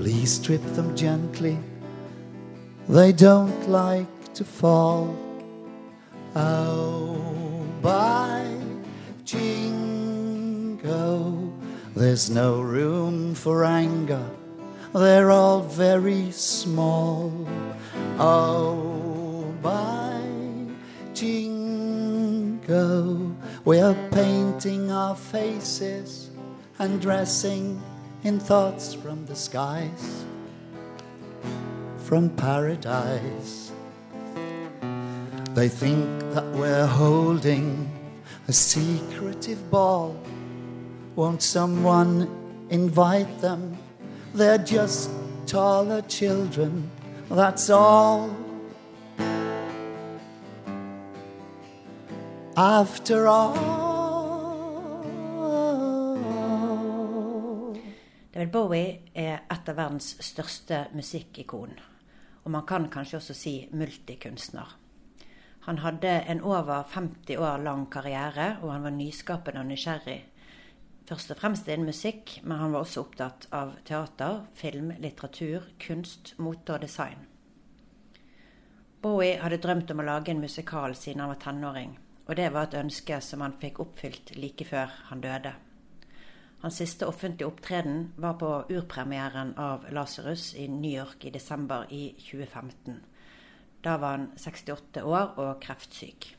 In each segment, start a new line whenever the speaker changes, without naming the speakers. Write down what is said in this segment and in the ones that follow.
Please strip them gently. They don't like to fall. Oh, by jingo, there's no room for anger. They're all very small. Oh, by jingo, we're painting our faces and dressing in thoughts from the skies, from paradise. They think that we're holding a secretive ball. Won't someone invite them? They're just taller children, that's all. After all.
David Bowie er et av verdens største musikkikon. Og man kan kanskje også si multikunstner. Han hadde en over 50 år lang karriere, og han var nyskapende og nysgjerrig. Først og fremst innen musikk, men han var også opptatt av teater, film, litteratur, kunst, mote og design. Bowie hadde drømt om å lage en musikal siden han var tenåring, og det var et ønske som han fikk oppfylt like før han døde. Hans siste offentlige opptreden var på urpremieren av Lasarus i New York i desember i 2015. Da var han 68 år og kreftsyk.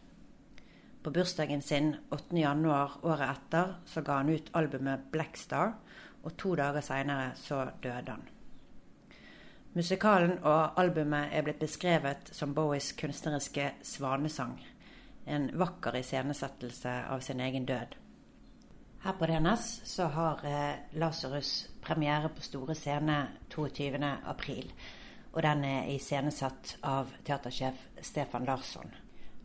På bursdagen sin 8. januar året etter så ga han ut albumet Blackstar, og to dager seinere så døde han. Musikalen og albumet er blitt beskrevet som Bowies kunstneriske svanesang. En vakker iscenesettelse av sin egen død. Her på DNS så har eh, Lasarus premiere på Store Scene 22.4. Og den er iscenesatt av teatersjef Stefan Larsson.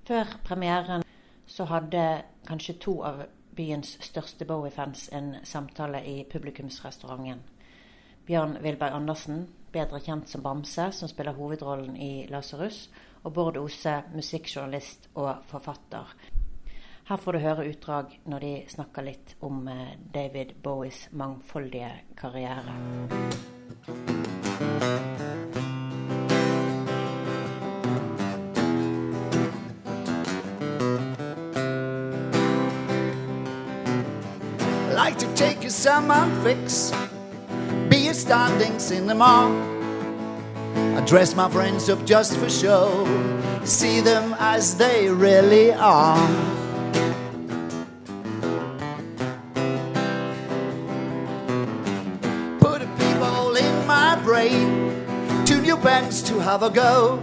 Før premieren så hadde kanskje to av byens største Bowie-fans en samtale i publikumsrestauranten. Bjørn Wilberg Andersen, bedre kjent som Bamse, som spiller hovedrollen i Lasarus, og Bård Ose, musikkjournalist og forfatter. Her får du høre utdrag når de snakker litt om eh, David Bowies mangfoldige karriere.
Like to take a summer fix, be a standing cinema. I dress my friends up just for show, see them as they really are. A go.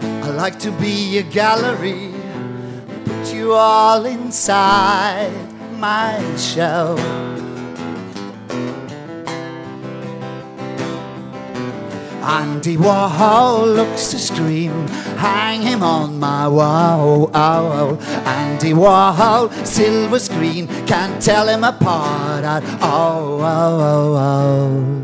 I like to be a gallery, put you all inside my show. Andy Warhol looks to scream, hang him on my wall. Oh, Andy Warhol, silver screen, can't tell him apart at all. Oh, oh, oh.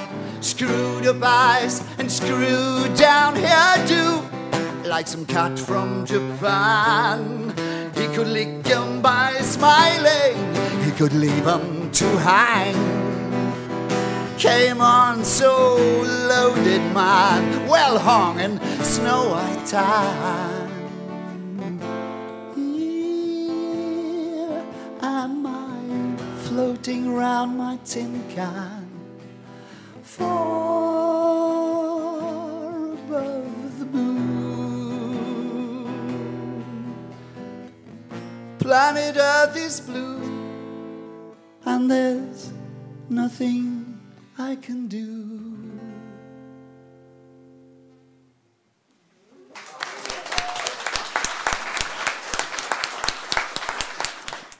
screwed up eyes and screwed down hairdo like some cat from Japan. He could lick 'em by smiling, he could leave 'em to hang. Came on so loaded, man, well hung in snow white I floating round my tin can far above the blue. Planet Earth is blue, and there's nothing I can do.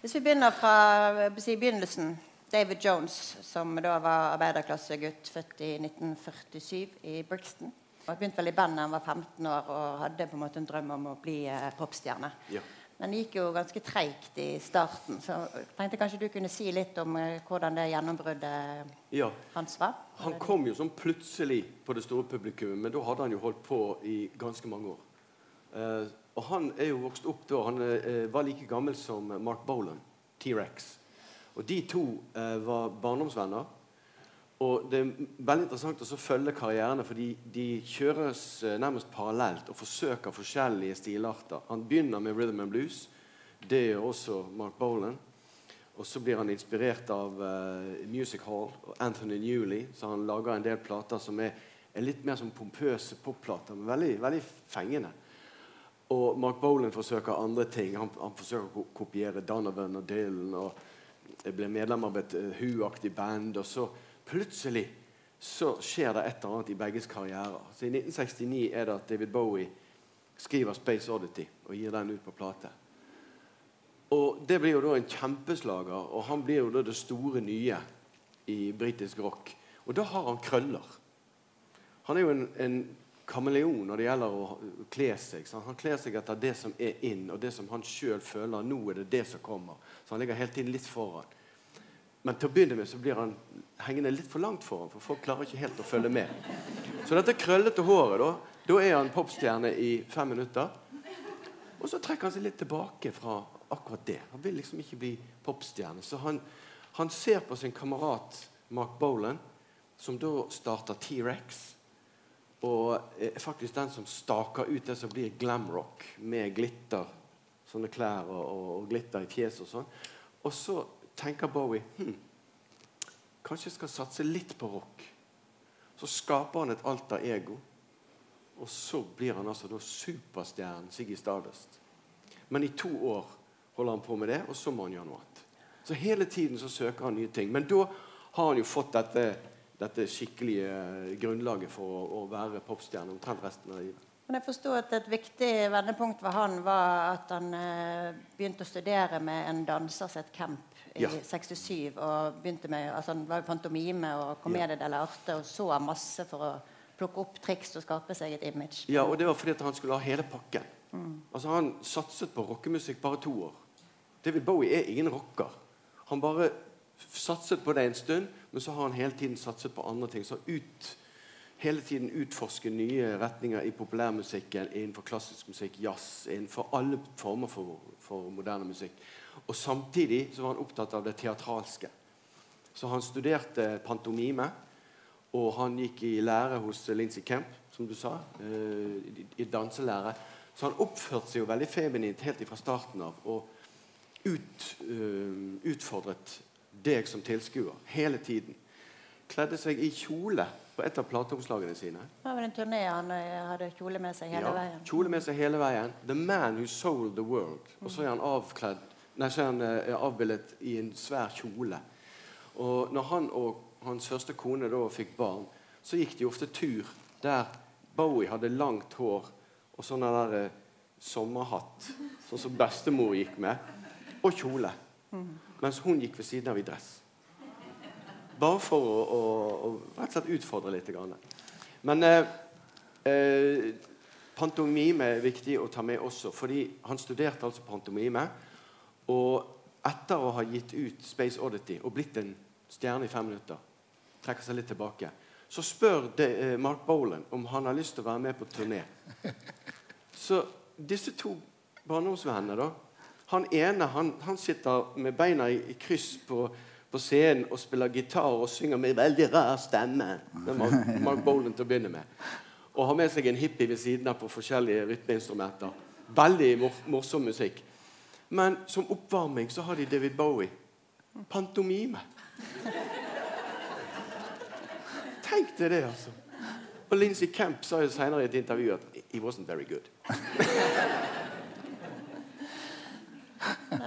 Hvis vi begynner fra eh, begynnelsen David Jones, som da var arbeiderklassegutt, født i 1947 i Brixton. Han begynte vel i band da han var 15 år og hadde på en måte en drøm om å bli eh, popstjerne.
Ja.
Men det gikk jo ganske treigt i starten. Så jeg tenkte kanskje du kunne si litt om eh, hvordan det gjennombruddet
Ja.
hans var?
Han kom jo sånn plutselig på det store publikummet, men da hadde han jo holdt på i ganske mange år. Eh, og han er jo vokst opp da. Han eh, var like gammel som Mark Bolan, T-rex. Og de to eh, var barndomsvenner. Og det er veldig interessant å følge karrierene, for de kjøres eh, nærmest parallelt og forsøker forskjellige stilarter. Han begynner med rhythm and blues. Det gjør også Mark Bolan. Og så blir han inspirert av uh, Music Hall og Anthony Newley, så han lager en del plater som er, er litt mer som pompøse popplater, men veldig, veldig fengende. Og Mark Bolan forsøker andre ting. Han, han forsøker å kopiere Donovan og Dylan. og ble medlem av et eh, Who-aktig band. Og så plutselig så skjer det et eller annet i begges karrierer. Så I 1969 er det at David Bowie skriver 'Space Oddity' og gir den ut på plate. Og Det blir jo da en kjempeslager, og han blir jo da det store nye i britisk rock. Og da har han krøller. Han er jo en, en kameleon når det gjelder å kle seg. sant? Han kler seg etter det som er inn, og det som han sjøl føler nå er det det som kommer. Så han ligger hele tiden litt foran. Men til å begynne med så blir han hengende litt for langt foran, for folk klarer ikke helt å følge med. Så dette krøllete håret, da, da er han popstjerne i fem minutter. Og så trekker han seg litt tilbake fra akkurat det. Han vil liksom ikke bli popstjerne. Så han, han ser på sin kamerat Mark Bolan, som da starter T-rex. Og er faktisk den som staker ut det som blir glamrock med glitter. Sånne klær og, og glitter i fjeset og sånn. Og så tenker Bowie hm, kanskje jeg skal satse litt på rock. Så skaper han et alter ego. Og så blir han altså da superstjernen Siggy Stardust. Men i to år holder han på med det, og så må han gjøre noe annet. Så hele tiden så søker han nye ting. Men da har han jo fått dette, dette skikkelige grunnlaget for å, å være popstjerne omtrent resten av livet.
Men jeg forsto at et viktig vendepunkt for han var at han eh, begynte å studere med en danser som het Camp i
Ja.
67. og begynte med, altså Han var jo pantomime og komedie dell'arte og så masse for å plukke opp triks og skape seg et image.
Ja, og det var fordi han skulle ha hele pakken. Altså Han satset på rockemusikk bare to år. David Bowie er ingen rocker. Han bare satset på det en stund, men så har han hele tiden satset på andre ting. Så ut, hele tiden utforske nye retninger i populærmusikken, innenfor klassisk musikk, jazz, innenfor alle former for, for moderne musikk. Og samtidig så var han opptatt av det teatralske. Så han studerte pantomime. Og han gikk i lære hos Lincy Kemp, som du sa, eh, i, danselære. Så han oppførte seg jo veldig feminint helt fra starten av. Og ut, eh, utfordret deg som tilskuer hele tiden. Kledde seg i kjole på et av plateomslagene sine.
Det var en turné han eh, hadde kjole med seg hele
Ja,
veien.
Kjole med seg hele veien. 'The Man Who Sold the World'. Og så er han avkledd Nei, så er han er avbildet i en svær kjole. Og når han og hans første kone da fikk barn, så gikk de ofte tur der Bowie hadde langt hår og sånn der eh, sommerhatt, sånn som bestemor gikk med, og kjole. Mens hun gikk ved siden av i dress. Bare for å, å, å rett og slett utfordre litt. Men eh, eh, pantomime er viktig å ta med også, fordi han studerte altså pantomime. Og etter å ha gitt ut Space Oddity og blitt en stjerne i fem minutter, trekker seg litt tilbake, så spør de, eh, Mark Bolan om han har lyst til å være med på turné. Så disse to barndomsvennene, da Han ene han, han sitter med beina i, i kryss på, på scenen og spiller gitar og synger med veldig rar stemme. Det er Mark, Boland til å begynne med. Og har med seg en hippie ved siden av på forskjellige rytmeinstrumenter. Veldig mor morsom musikk. Men som oppvarming så har de David Bowie. Pantomime. Tenk deg det, altså. Og Lindsey Camp sa jo senere i et intervju at he wasn't very good.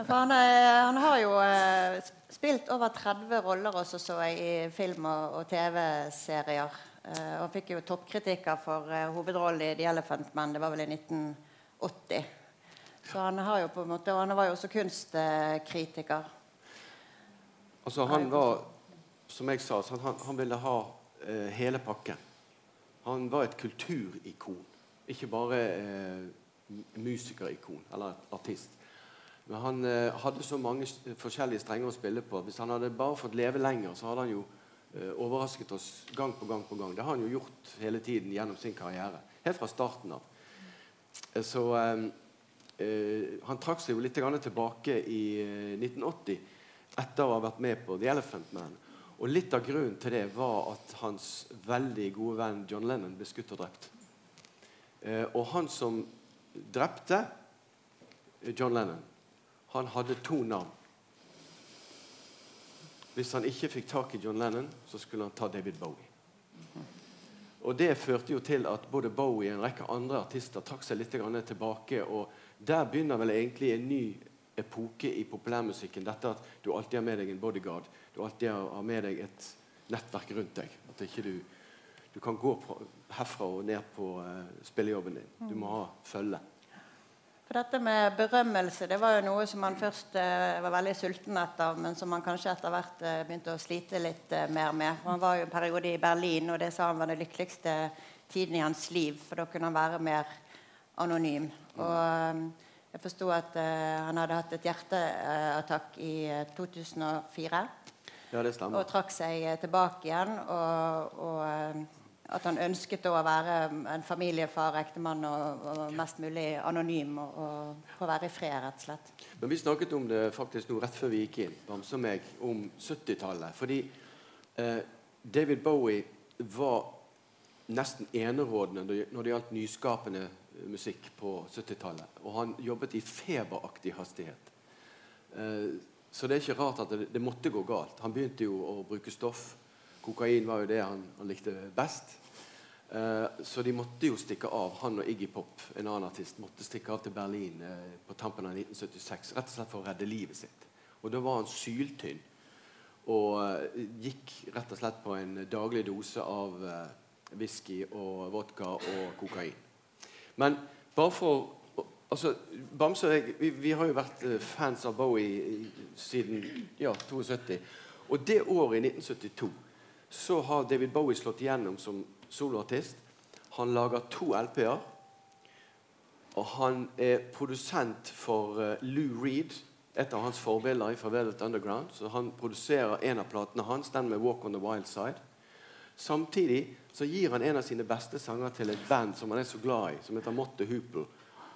For han, eh, han har jo eh, spilt over 30 roller også, så jeg, i film og, og TV-serier. Eh, og fikk jo toppkritikker for eh, hovedrollen i The Elephant Man. Det var vel i 1980. Så han, har jo på en måte, og han var jo også kunstkritiker.
Altså, han var, som jeg sa, så han, han ville ha eh, hele pakken. Han var et kulturikon, ikke bare musikerikon eller et artist. Men han eh, hadde så mange forskjellige strenger å spille på. Hvis han hadde bare fått leve lenger, så hadde han jo eh, overrasket oss gang på gang på gang. Det har han jo gjort hele tiden gjennom sin karriere. Helt fra starten av. Eh, Så eh, eh, han trakk seg jo litt tilbake i eh, 1980 etter å ha vært med på The Elephant Man. Og litt av grunnen til det var at hans veldig gode venn John Lennon ble skutt og drept. Eh, og han som drepte eh, John Lennon, han hadde to navn. Hvis han ikke fikk tak i John Lennon, så skulle han ta David Bowie. Og Det førte jo til at både Bowie og en rekke andre artister trakk seg litt tilbake. og Der begynner vel egentlig en ny epoke i populærmusikken. Dette at du alltid har med deg en bodyguard. Du alltid har med deg et nettverk rundt deg. At ikke du, du kan gå herfra og ned på uh, spillejobben din. Du må ha følge.
For dette med berømmelse det var jo noe som han først eh, var veldig sulten etter, men som han kanskje etter hvert eh, begynte å slite litt eh, mer med. Han var jo en periode i Berlin, og det sa han var den lykkeligste tiden i hans liv. For da kunne han være mer anonym. Og eh, jeg forsto at eh, han hadde hatt et hjerteattakk i eh, 2004
Ja, det
og trakk seg eh, tilbake igjen. Og, og eh, at han ønsket å være en familiefar, ektemann og, og mest mulig anonym. Og, og få være i fred, rett og slett.
Men vi snakket om det faktisk nå rett før vi gikk inn, Bamse og meg, om 70-tallet. Fordi eh, David Bowie var nesten enerådende når det- gjaldt nyskapende eh, musikk på 70-tallet. Og han jobbet i feberaktig hastighet. Eh, så det er ikke rart at det, det måtte gå galt. Han begynte jo å bruke stoff. Kokain var jo det han, han likte best. Eh, så de måtte jo stikke av. Han og Iggy Pop, en annen artist, måtte stikke av til Berlin eh, på tampen av 1976. Rett og slett for å redde livet sitt. Og da var han syltynn. Og eh, gikk rett og slett på en daglig dose av eh, whisky og vodka og kokain. Men bare for altså, Bamse og jeg vi, vi har jo vært eh, fans av Bowie siden ja, 72. Og det året, i 1972, så har David Bowie slått igjennom som soloartist. Han lager to LP-er. Og han er produsent for uh, Lou Reed, et av hans forbilder fra Velvet Underground. Så han produserer en av platene hans, den med 'Walk on the Wild Side'. Samtidig så gir han en av sine beste sanger til et band som han er så glad i, som heter Motte Hoople.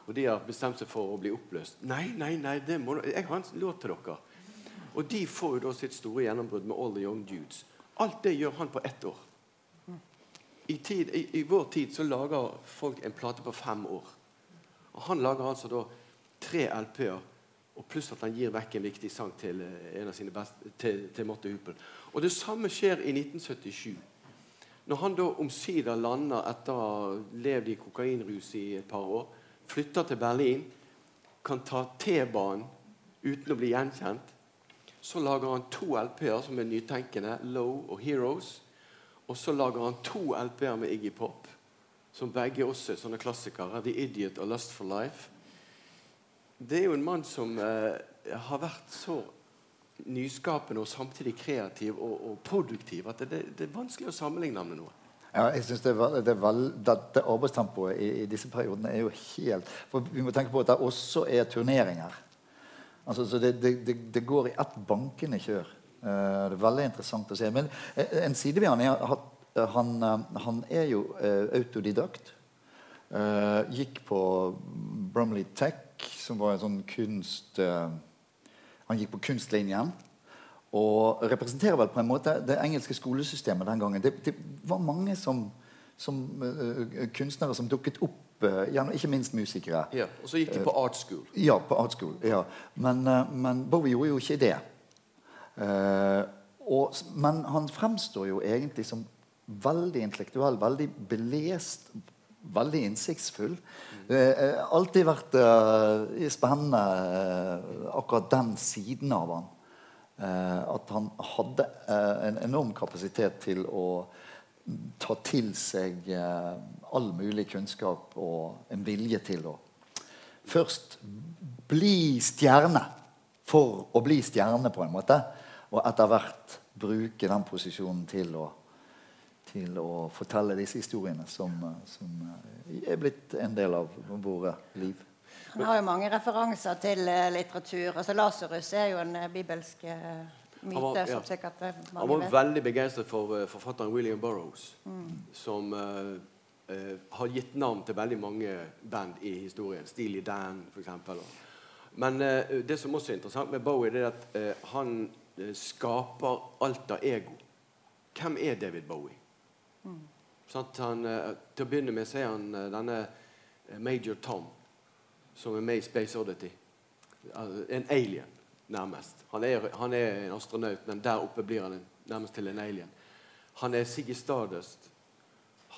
Og de har bestemt seg for å bli oppløst. Nei, nei, nei, jeg har en låt til dere. Og de får jo da sitt store gjennombrudd med All the Young Dudes. Alt det gjør han på ett år. I, tid, i, I vår tid så lager folk en plate på fem år. Og han lager altså da tre LP-er, og pluss at han gir vekk en viktig sang til eh, en av sine beste, til, til Motte Hupel. Og det samme skjer i 1977. Når han da omsider lander etter å ha levd i kokainrus i et par år, flytter til Berlin, kan ta T-banen uten å bli gjenkjent, så lager han to LP-er som er nytenkende, Low og Heroes. Og så lager han to LP-er med Iggy Pop, som begge også er sånne klassikere. The Idiot og Lust for Life. Det er jo en mann som eh, har vært så nyskapende og samtidig kreativ og, og produktiv at det, det, det er vanskelig å sammenligne med noe.
Ja, jeg synes det, det, vel, Dette arbeidstempoet i, i disse periodene er jo helt For Vi må tenke på at det også er turneringer. Altså, så det, det, det, går i ett bankende kjør. Eh, det er veldig interessant å se. Men eh, en side ved han er at eh, han, han er jo autodidakt. Gikk på Bromley Tech, som var en sånn kunst... han gikk på kunstlinjen. Og representerer vel på en måte det engelske skolesystemet den gangen. Det, det var mange som, som kunstnere som dukket opp, gjerne, ikke minst musikere.
Ja, og så gikk de på art school.
Ja, på art school. Ja. Men, eh, men Bowie gjorde jo ikke det. Eh, og, men han fremstår jo egentlig som veldig intellektuell, veldig belest, veldig innsiktsfull. Mm. alltid vært eh, spennende eh, akkurat den siden av han. Eh, at han hadde eh, en enorm kapasitet til å ta til seg eh, all mulig kunnskap og en vilje til å først bli stjerne for å bli stjerne, på en måte. Og etter hvert bruke den posisjonen til å, til å fortelle disse historiene som, som er blitt en del av våre liv.
Han har jo mange referanser til eh, litteratur. altså Lasarus er jo en eh, bibelsk eh, myte.
var- ja.
som sikkert mange
Han var
vet.
veldig begeistret for eh, forfatteren William Burroughs, som uh, uh, har gitt navn til veldig mange band i historien. Steely Dan, f.eks. Men uh, det som også er interessant med Bowie, det er at han skaper alter ego. Hvem er David Bowie? Sant? Han, eh, til å begynne med så er han denne Major Tom, som er med i Space Oddity. Altså, en alien, nærmest. Han er, han er en astronaut, men der oppe blir han nærmest til en alien. Han er Siggy Stardust.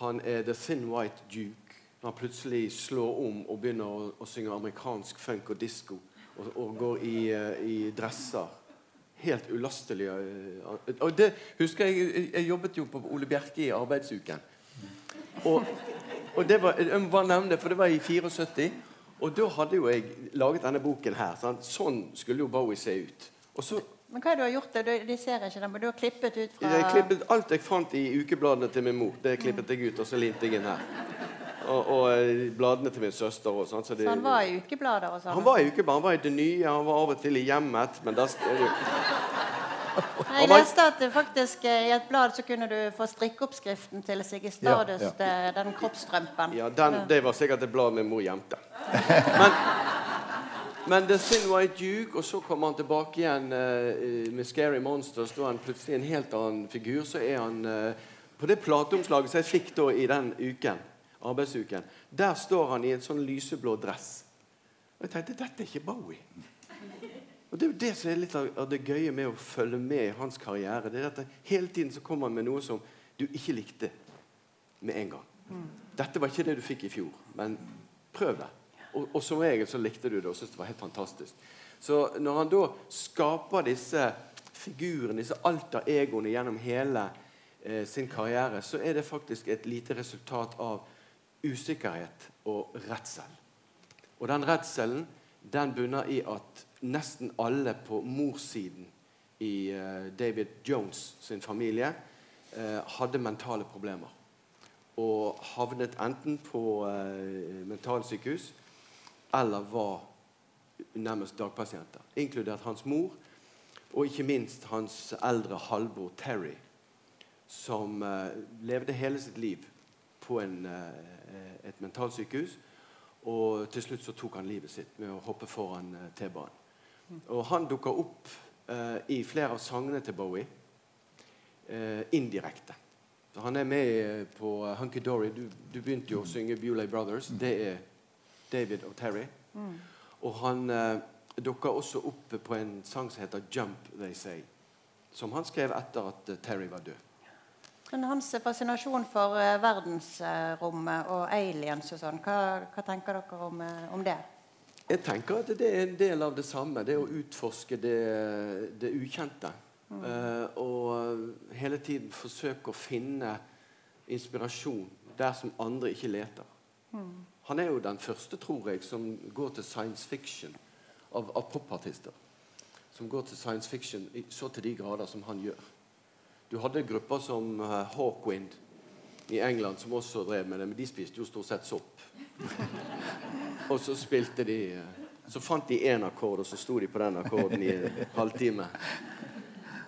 Han er The Thin White Duke. Han plutselig slår om og begynner å, å synge amerikansk funk og disko. Og, og går i, eh, i dresser. Helt ulastelig. eh, Og det husker jeg, jeg jobbet jo på Ole Bjerke i arbeidsuken. Og, og det var, jeg må bare nevne det, for det var i 74. Og da hadde jo jeg laget denne boken her. Sant? Sånn skulle jo Bowie se ut. Og så
Men hva er det du har gjort? det? Du, de ser ikke den, men du har klippet ut fra
jeg klippet alt jeg fant i ukebladene til min mor. Det klippet jeg ut, og så limte jeg inn her. Og, og eh, bladene til min søster òg. Så, det-
Så han var i ukeblader og sånn?
han var i ukeblader, han var i Det Nye, han var av og til i Hjemmet. Men da
Jeg leste at faktisk eh, i et blad så kunne du få strikkeoppskriften til Sigge Stardust, eh, den kroppsstrømpen.
Ja, den, det var sikkert et blad min mor gjemte. Men, men The Thin White Duke, og så kommer han tilbake igjen uh, med Scary Monsters. Da er han plutselig en helt annen figur. Så er han uh, På det plateomslaget som jeg fikk da i den uken, arbeidsuken, der står han i en sånn lyseblå dress. Og jeg tenkte dette er ikke Bowie. Og Det er jo det som er litt av det gøye med å følge med i hans karriere. Det er at Hele tiden så kommer han med noe som du ikke likte med en gang. Dette var ikke det du fikk i fjor, men prøv det. Og, og som regel så likte du det og syntes det var helt fantastisk. Så når han da skaper disse figurene, disse alter-egoene gjennom hele eh, sin karriere, så er det faktisk et lite resultat av usikkerhet og redsel. Og den redselen den bunner i at nesten alle på morssiden i eh, David Jones sin familie eh, hadde mentale problemer. Og havnet enten på eh, mentalsykehus eller var nærmest dagpasienter. Inkludert hans mor og ikke minst hans eldre halvbror Terry, som levde hele sitt liv på en, et mentalsykehus. Og til slutt så tok han livet sitt med å hoppe foran T-banen. Og han dukker opp eh, i flere av sangene til Bowie eh, indirekte. Så han er med eh, på eh, Hunky Dory. Du, du begynte jo å synge Bewlay Brothers. Det er David og Terry. Og han eh, dukker også opp på en sang som heter 'Jump They Say'. Som han skrev etter at eh, Terry var død.
Men hans fascinasjon for verdensrommet og aliens og sånn, hva, hva tenker dere om, om det?
Jeg tenker at det er en del av det samme. Det å utforske det, det ukjente. Eh, og hele tiden forsøke å finne inspirasjon der som andre ikke leter. Han er jo den første, tror jeg, som går til science fiction av, av popartister. Som går til science fiction i, så til de grader som han gjør. Du hadde grupper som uh, Hawkwind i England som også drev med det, men de spiste jo stort sett sopp. Og så spilte de eh, Så fant de én akkord, og så sto de på den akkorden i en halvtime.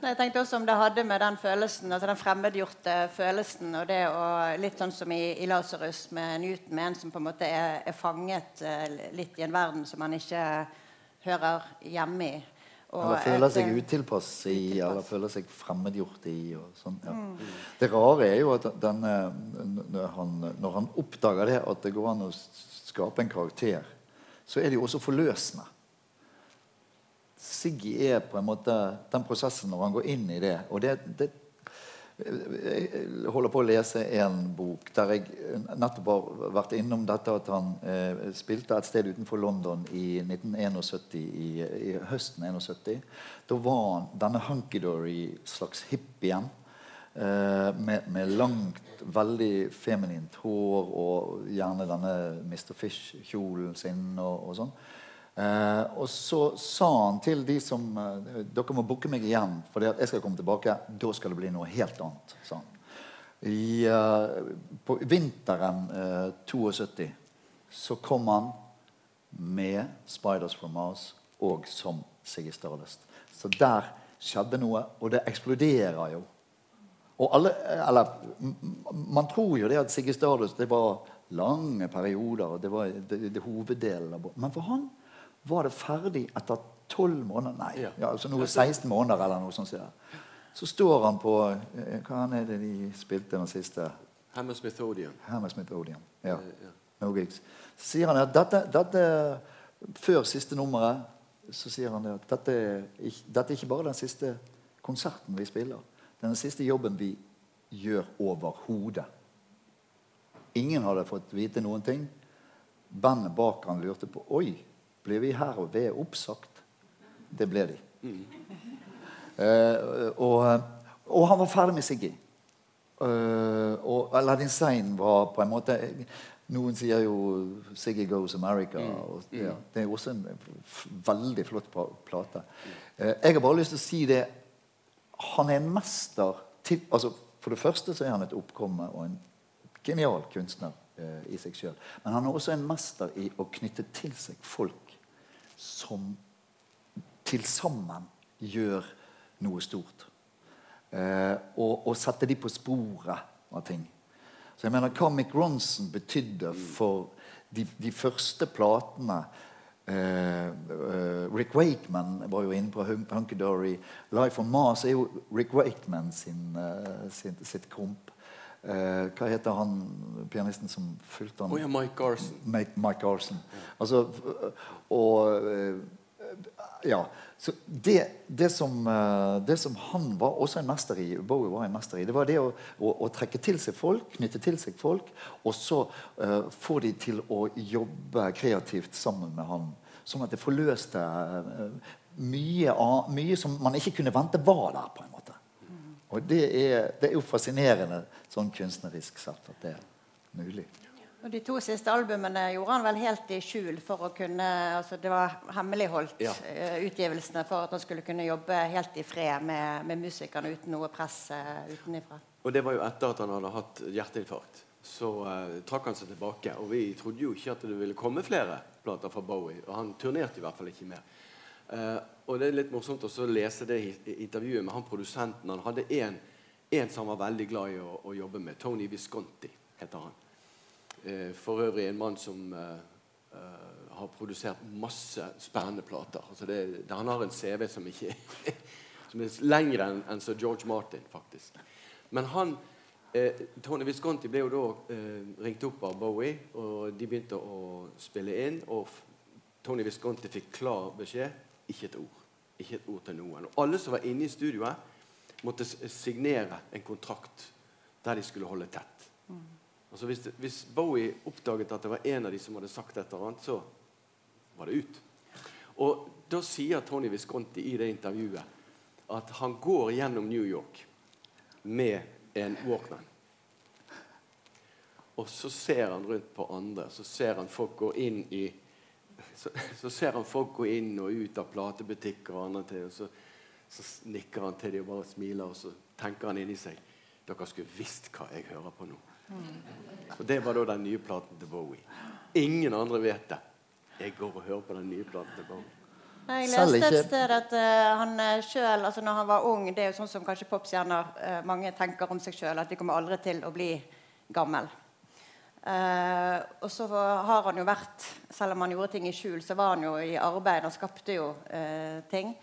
Jeg tenkte også om det hadde med den følelsen, altså den fremmedgjorte følelsen, og det å Litt sånn som i, i Lasarus med Newton, med en som på en måte er, er fanget eh, litt i en verden som han ikke hører hjemme i.
Eller føler seg utilpass i, eller føler seg fremmedgjort i. Sånn, ja. Det rare er jo at denne, når, han, når han oppdager det at det går an å skape en karakter, så er det jo også forløsende. Siggy er på en måte den prosessen når han går inn i det. Og det, det jeg holder på å lese en bok der jeg nettopp har vært innom dette at han eh, spilte et sted utenfor London i 1971, i, i høsten 71. Da var han denne hunky-dory slags hippien Eh, med, med, langt, veldig feminint hår og gjerne denne Mr. Fish-kjolen sin og, og sånn. Eh, og så sa han til de som eh, Dere må booke meg igjen, for jeg skal komme tilbake. Da skal det bli noe helt annet. sa han. I, eh, på vinteren uh, 72 så kom han med 'Spiders from Mars' og som Siggy Stardust. Så der skjedde noe, og det eksploderer jo. Og alle, eller, man tror jo det at Siggy Stardust det var lange perioder. og det var det, det hoveddelen av Men for han var det ferdig etter tolv måneder. Nei, ja. Ja, altså noe 16 måneder eller noe sånt. Så står han på eh, Hva er det de spilte den siste?
Hammersmith Odeon.
Hammersmith Odeon, ja. No gigs. Så sier han at dette, dette Før siste nummeret så sier han at dette, dette er ikke bare den siste konserten vi spiller. Det er den siste jobben vi gjør overhodet. Ingen hadde fått vite noen ting. Bandet bak han lurte på Oi, blir vi her og ved oppsagt? Det ble de. Mm. Uh, og, og, han var ferdig med Siggy. Uh, og Aladdin Sein var på en måte Noen sier jo 'Siggy Goes America'. Mm. Og, ja, mm. det er også en veldig flott plate. Uh, jeg har bare lyst til å si det Han er en mester til, altså, For det første så er han et oppkomme og en genial kunstner i seg sjøl. Men han er også en mester i å knytte til seg folk som til sammen gjør noe stort. Eh, og, og sette de på sporet av ting. Så jeg mener hva Mick Ronson betydde for de, de første platene eh, eh, Rick Wakeman var jo inne på Hunky Dory. Life on Mars er jo Rick Wakeman sin, uh, sin, sitt komp. Uh, hva heter han pianisten som fulgte han?
Oh, ja, Mike Garson.
Mike, Mike Garson. Altså, og uh, ja. Så det, det, som, eh, det, som, han var også en mester i, Bowie var en mester i, det var det å, å, å trekke til seg folk, knytte til seg folk, og så uh, få de til å jobbe kreativt sammen med han. Sånn at det forløste uh, mye, mye, som man ikke kunne vente var der. på en måte. Og det er, det er jo fascinerende sånn kunstnerisk sett at det er mulig.
Og De to siste albumene gjorde han vel helt i skjul for å kunne altså Det var hemmeligholdt, ja. uh, utgivelsene, for at han skulle kunne jobbe helt i fred med, med musikerne uten noe press uh, utenifra.
Og det var jo etter at han hadde hatt hjerteinfarkt. Så uh, trakk han seg tilbake. Og vi trodde jo ikke at det ville komme flere plater fra Bowie. Og han turnerte i hvert fall ikke mer. Og det er litt morsomt å lese det intervjuet med han produsenten. Han hadde en som han var veldig glad i å, å jobbe med. Tony Visconti heter han. Eh, for øvrig en mann som eh, eh, har produsert masse spennende plater. Altså det, det, han har en CV som ikke som er lengre enn en Sir George Martin, faktisk. Men han eh, Tony Visconti ble jo da eh, ringt opp av Bowie, og de begynte å spille inn. Og Tony Visconti fikk klar beskjed ikke et ord. Ikke et ord til noen. Og alle som var inne i studioet, måtte signere en kontrakt der de skulle holde tett. Mm. Altså hvis, hvis, Bowie oppdaget at det var en av de som hadde sagt et eller annet, så var det ut. Og Da sier Tony Visconti i det intervjuet at han går gjennom New York med en Walkman. Og så ser han rundt på andre. Så ser han folk gå inn i så, så ser han folk gå inn og ut av platebutikker og andre til, og så, så nikker han til dem og bare smiler, og så tenker han inni seg Dere skulle visst hva jeg hører på nå. Og Det var da den nye platen til Bowie. Ingen andre vet det. Jeg går og hører på den nye platen til Bowie.
Jeg leste et sted at uh, han sjøl, selv, altså når han var ung Det er jo sånn som kanskje popstjerner uh, mange tenker om seg sjøl, at de kommer aldri til å bli gammel. Uh, og så har han jo vært Selv om han gjorde ting i skjul, så var han jo i arbeid. og skapte jo ting.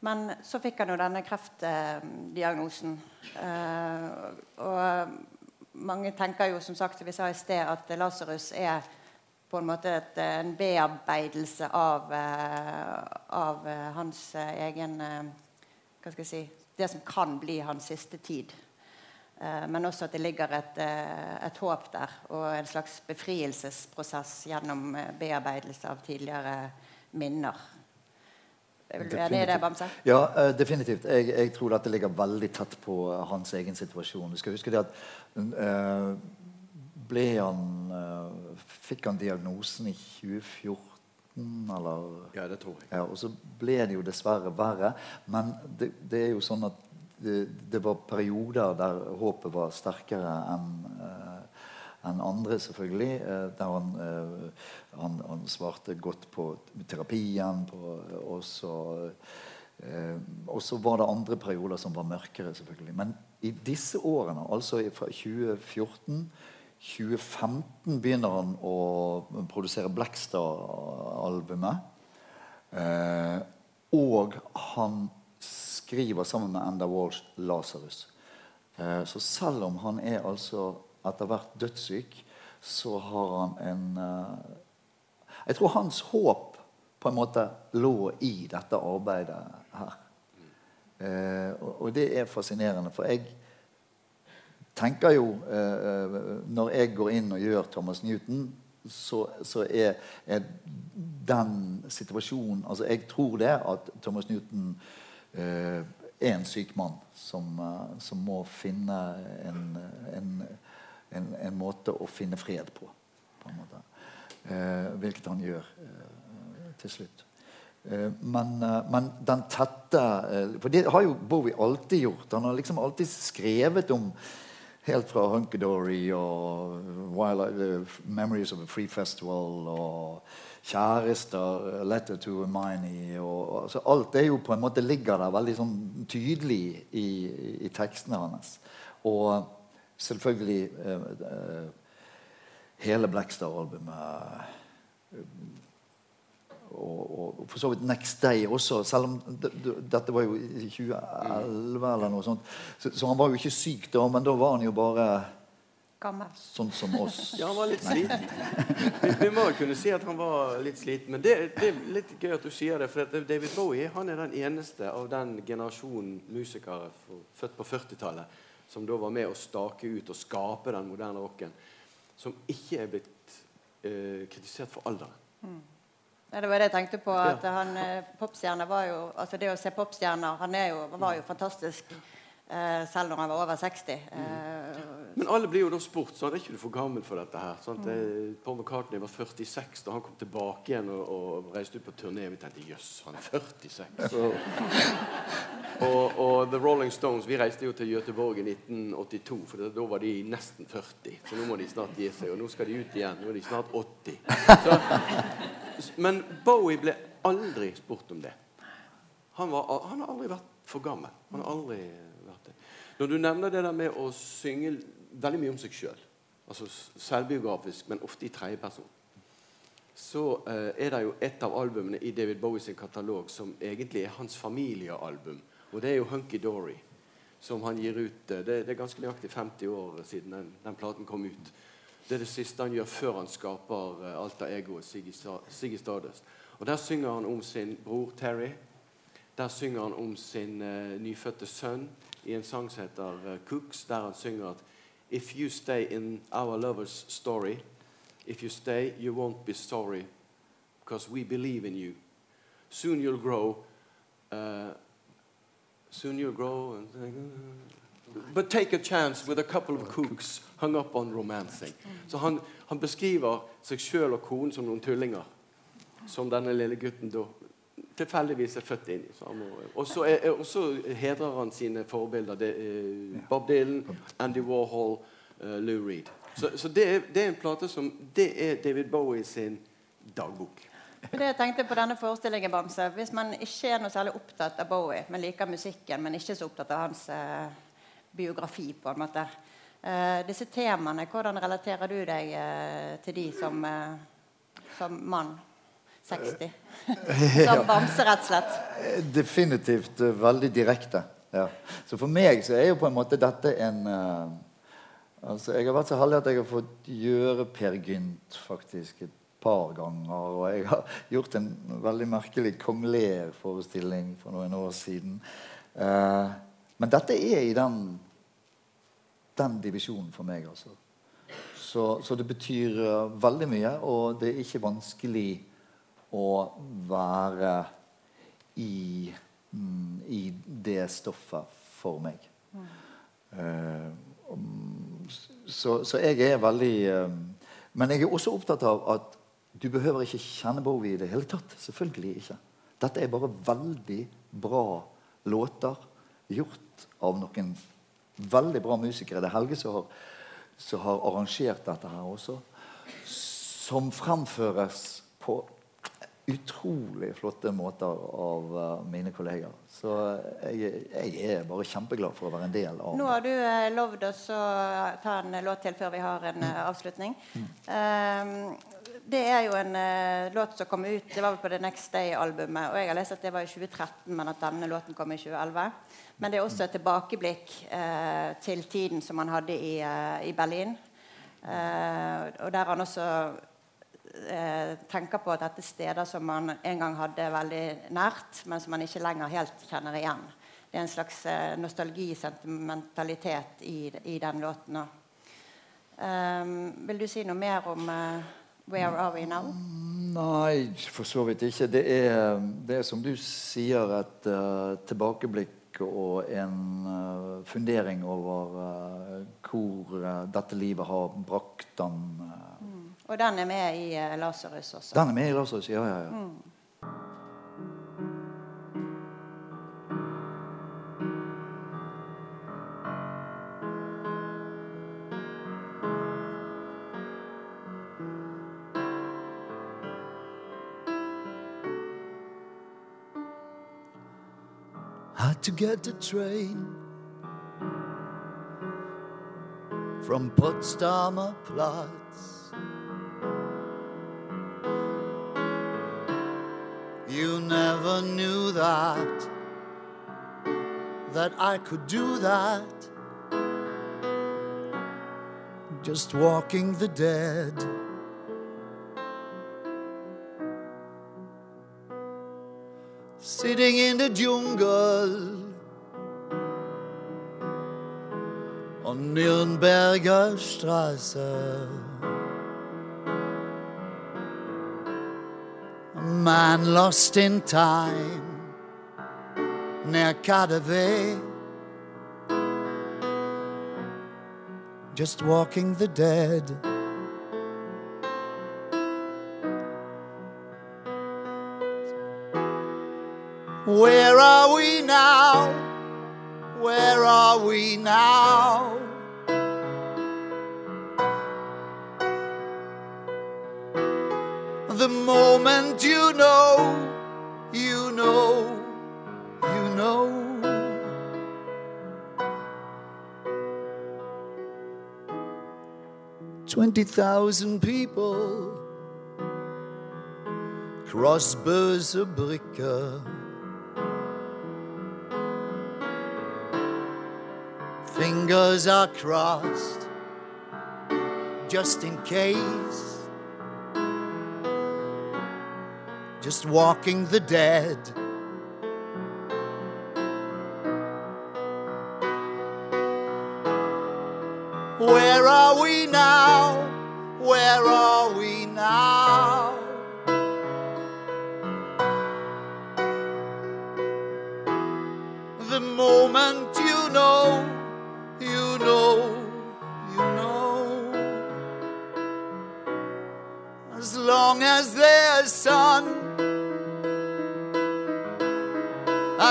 Men så fikk han jo denne kreftdiagnosen. og mange tenker jo som sagt, vi sa i sted, at Lasarus er på en måte et, en bearbeidelse av, av hans egen Hva skal jeg si Det som kan bli hans siste tid. Men også at det ligger et, et håp der, og en slags befrielsesprosess gjennom bearbeidelse av tidligere minner. Er du enig i det, Bamse?
Ja, eh, definitivt. Jeg, jeg, tror det ligger veldig tett på hans egen situasjon. Du skal huske det at uh, ble han uh, Fikk han diagnosen i 2014, eller?
Ja, det tror jeg.
Ja, og så ble det jo dessverre verre. Men det, det er jo sånn at det, var perioder der håpet var sterkere enn uh, enn andre, selvfølgelig. Eh, der han, eh, han, han, svarte godt på terapien. På, og så eh, og så var det andre perioder som var mørkere, selvfølgelig. Men i disse årene, altså fra 2014 2015 begynner han å produsere Blackstar-albumet. Eh, og han skriver sammen med Enda Walsh 'Lasarus'. Eh, så selv om han er altså etter hvert dødssyk, så har han en uh, Jeg tror hans håp på en måte lå i dette arbeidet her. Uh, og, og, det er fascinerende, for jeg tenker jo Når jeg går inn og gjør Thomas Newton, så, så er, er, den situasjonen Altså, jeg tror det at Thomas Newton er en syk mann som, som må finne en, en en, en, måte å finne fred på. på eh, hvilket han gjør eh, til slutt. Eh, men, eh, men, den tette eh, For det har jo Bowie alltid gjort. Han har liksom alltid skrevet om Helt fra Hunkedory og Wild, uh, Memories of a Free Festival og Kjærester, Letter to Hermione altså Alt det jo på en måte ligger der veldig sånn tydelig i, i tekstene hans. Og selvfølgelig eh, eh, hele Blackstar-albumet. Eh, og, og, for så vidt Next Day også, selv om dette var jo i 2011 eller noe sånt. Så, så, han var jo ikke syk da, men da var han jo bare
Gammel.
Sånn som oss.
Ja, han var litt sliten. Vi, vi må kunne si at han var litt sliten. Men det, det, er litt gøy at du sier det. For David Bowie han er den eneste av den generasjonen musikere født på 40-tallet som da var med å stake ut og skape den moderne rocken, som ikke er blitt eh, kritisert for alderen. Mm.
Ja, det var det jeg tenkte på. at ja. han, eh, popstjerne var jo, altså Det å se popstjerner Han jo, var jo fantastisk eh, selv når han var over 60. Mm.
Eh, men alle blir jo da spurt sånn, er ikke du for gammel for dette her? Sånn, mm. Paul McCartney var 46 da han kom tilbake igjen og, og reiste ut på turné. Vi tenkte jøss, han er 46. og, og, The Rolling Stones vi reiste jo til Göteborg i 1982, for da var de nesten 40. Så nå må de snart gi seg. Og nå skal de ut igjen. Nå er de snart 80. Så, men Bowie ble aldri spurt om det. Han, var, han har aldri vært for gammel. Han har aldri. Når du nevner det der med å synge veldig mye om seg sjøl. Altså selvbiografisk, men ofte i tredjeperson. Så uh, er det jo et av albumene i David Bowies katalog som egentlig er hans familiealbum. Og det er jo 'Hunky Dory', som han gir ut. Uh, det, det, er ganske nøyaktig 50 år siden den, den, platen kom ut. Det er det siste han gjør før han skaper uh, alter egoet Siggy Stardust. Og Der synger han om sin bror Terry. Der synger han om sin nyfødte sønn i en sang som heter Cooks, der han synger at If you stay in our lover's story, if you stay, you won't be sorry because we believe in you. Soon you'll grow. Uh, soon you'll grow. And, but take a chance with a couple of cooks hung up on romancing. Så han, han beskriver seg sjøl og konen som noen tullinger. Som denne lille gutten da tilfeldigvis er født inn i. Og så hedrer han sine forbilder. Det er Bob Dylan, Andy Warhol, uh, Lou Reed. Så, så det, er, det, er, en plate som Det er David Bowie sin dagbok.
Det jeg tenkte på denne forestillingen, Bamse Hvis man ikke er noe særlig opptatt av Bowie, men liker musikken, men ikke så opptatt av hans eh, biografi, på en måte uh, Disse temaene, hvordan relaterer du deg til de som, som mann? 60. Som bamse, rett og slett.
Definitivt uh, veldig direkte. Ja. Så for meg så er jo på en måte dette en uh, altså Jeg har vært så heldig at jeg har fått gjøre Per Gynt faktisk et par ganger. Og jeg har gjort en veldig merkelig Kong Lear-forestilling for noen år siden. Uh, men dette er i den, den divisjonen for meg, altså. Så, så det betyr veldig mye, og det er ikke vanskelig å være i, mm, i det stoffet for meg. Eh, um, så, så jeg er veldig eh, Men jeg er også opptatt av at du behøver ikke kjenne Bowie i det hele tatt. Selvfølgelig ikke. Dette er bare veldig bra låter gjort av noen veldig bra musikere. Det er Helge som har, som har arrangert dette her også. Som fremføres på utrolig flotte måter av uh, mine kolleger. Så jeg, jeg, er bare kjempeglad for å være en del av
Nå har du uh, lovd oss å ta en låt til før vi har en uh, avslutning. Mm. Um, det er jo en låt som kom ut Det var vel på The Next Day-albumet. Og jeg har lest at det var i 2013, men at denne låten kom i 2011. Men det er også et tilbakeblikk til tiden som han hadde i, i Berlin. og der han også eh, tenker på at dette er steder som man en gang hadde veldig nært, men som man ikke lenger helt kjenner igjen. Det er en slags eh, nostalgisentimentalitet i, i den låten. Um, vil du si noe mer om uh, 'Where Are We Now'?
Nei, for så vidt ikke. Det er, det er som du sier, et uh, tilbakeblikk og en uh, fundering over hvor dette livet har brakt han.
Og den er med i uh, Lasarus også?
Den er med i Lasarus, ja, ja. ja. Mm.
Had to get the train from Potsdamer Platz. You never knew that, that I could do that. Just walking the dead. Sitting in the jungle on Nürnberger Straße. Man lost in time near Cadave, just walking the dead. Where are we now? Where are we now? The moment you know, you know, you know. Twenty thousand people cross Bricke. Fingers are crossed just in case. Just walking the dead. Where are we now? Where are we now? The moment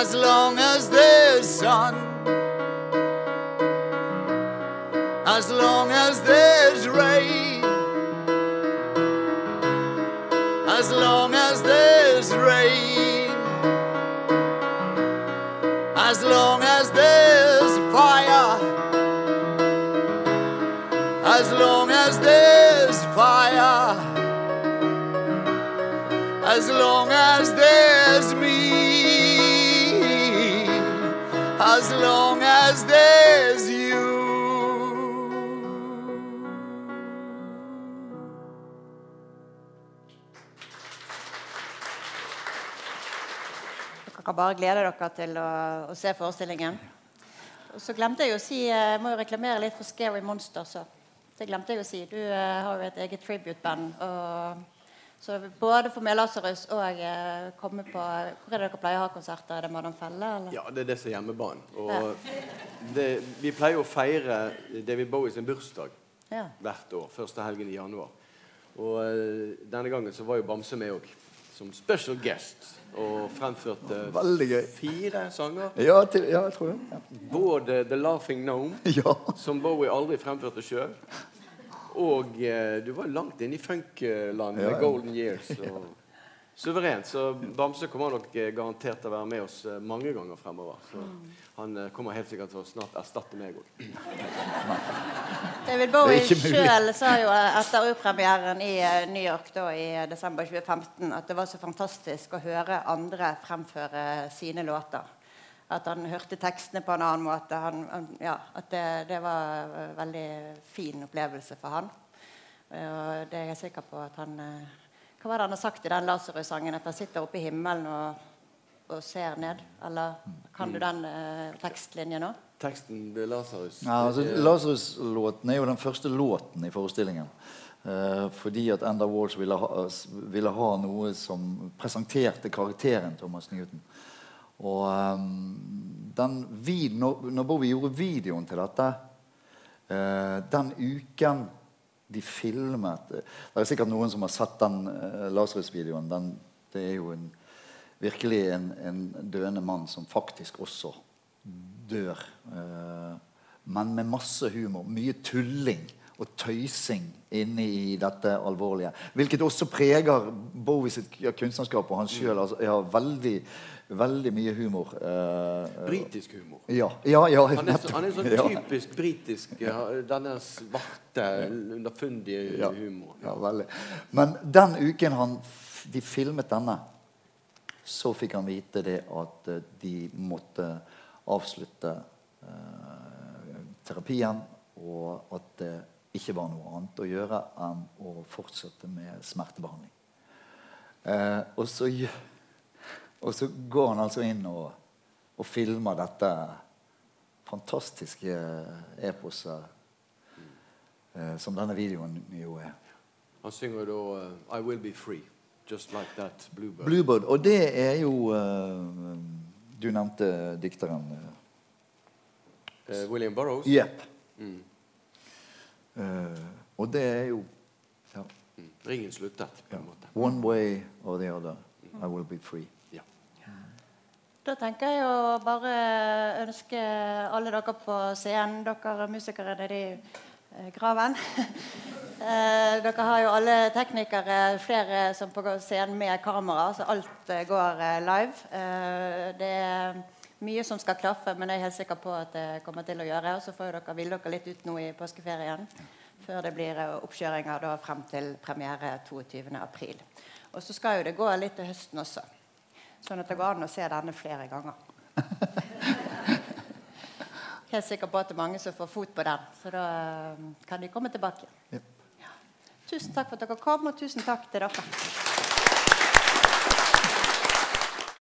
as long as there's
bare glede dere til å, å se forestillingen. Og så glemte jeg å si Jeg må jo reklamere litt for Scary Monster. Så. Det glemte jeg å si. Du uh, har jo et eget tribute-band. Så både for Melasarus og eh, komme på Hvor er det dere pleier å ha konserter? Er det Madam Felle? Eller?
Ja, det er det som er hjemmebanen. Og det, vi pleier å feire David Bowie sin bursdag
Ja.
hvert år. Første helgen i januar. Og eh, denne gangen så var jo Bamse med òg. Som special guest. Og fremførte fire sanger.
Ja, til, ja jeg tror det. Ja.
Både The Laughing Gnome,
ja.
som Bowie aldri fremførte sjøl. Og eh, du var langt inne i funkland med. Golden Years. Og suverent. Så Bamse kommer nok eh, garantert til å være med oss eh, mange ganger fremover. Så han eh, kommer helt sikkert til å snart erstatte meg òg.
David Bowie sjøl sa jo etter urpremieren i New York da, i desember 2015 at det var så fantastisk å høre andre fremføre sine låter. At han hørte tekstene på en annen måte. Han, ja, at det, det var en veldig fin opplevelse for han. Og det er jeg sikker på at han Hva var det han har sagt i den Lasarus-sangen? At han sitter oppe i himmelen og, og ser ned? Eller kan du den eh, tekstlinjen òg?
Teksten til Lasarus
Ja, altså, Lazarus-låten er jo den første låten i forestillingen. Eh, fordi at Enda Walsh ville ha, ville ha noe som presenterte karakteren Thomas Newton. Og um, den vid, når, når Bowie gjorde videoen til dette eh, Den uken de filmet Det er sikkert noen som har sett den uh, Lasarus-videoen. Det er jo en, virkelig en, en døende mann som faktisk også dør. Uh, men med masse humor. Mye tulling og tøysing inne i dette alvorlige. Hvilket også preger Bowie sitt kunstnerskap og han sjøl. Altså, ja, veldig, veldig mye humor. eh,
Britisk humor.
ja, ja, ja,
Han er, så, han er sånn
ja.
typisk britisk. Denne svarte, underfundige
Ja.
humor.
Ja, veldig. Men den uken han, de filmet denne, så fikk han vite det at eh, de måtte avslutte eh, terapien, og at det ikke var noe annet å gjøre enn å fortsette med smertebehandling. Eh, og, så, gjø- og så går han altså inn og, og filmer dette fantastiske eposet eh, som denne videoen jo er.
Han synger da eh, I will be free. Just like that bluebird.
Bluebird. Og det er jo uh, Du nevnte dikteren.
uh, William Burroughs.
Jepp.
Mm.
Og det er jo ja,
Mm. Ringen sluttet, på en måte.
One way or the other. I will be free.
Da tenker jeg å bare ønske alle dere på scenen, dere musikere nede i eh, graven eh, Dere har jo alle teknikere, flere som på scenen med kamera, så alt eh, går live. Det er mye som skal klaffe, men jeg er helt sikker på at det kommer til å gjøre. Og så får dere hvile dere litt ut nå i påskeferien før det blir oppkjøringer da frem til premiere 22.4. Og så skal jo det gå litt til høsten også. Sånn at det går an å se denne flere ganger. Helt sikker på at det er mange som får fot på den, så da eh, kan de komme tilbake.
Ja.
Tusen takk for at dere kom, og tusen takk til dere.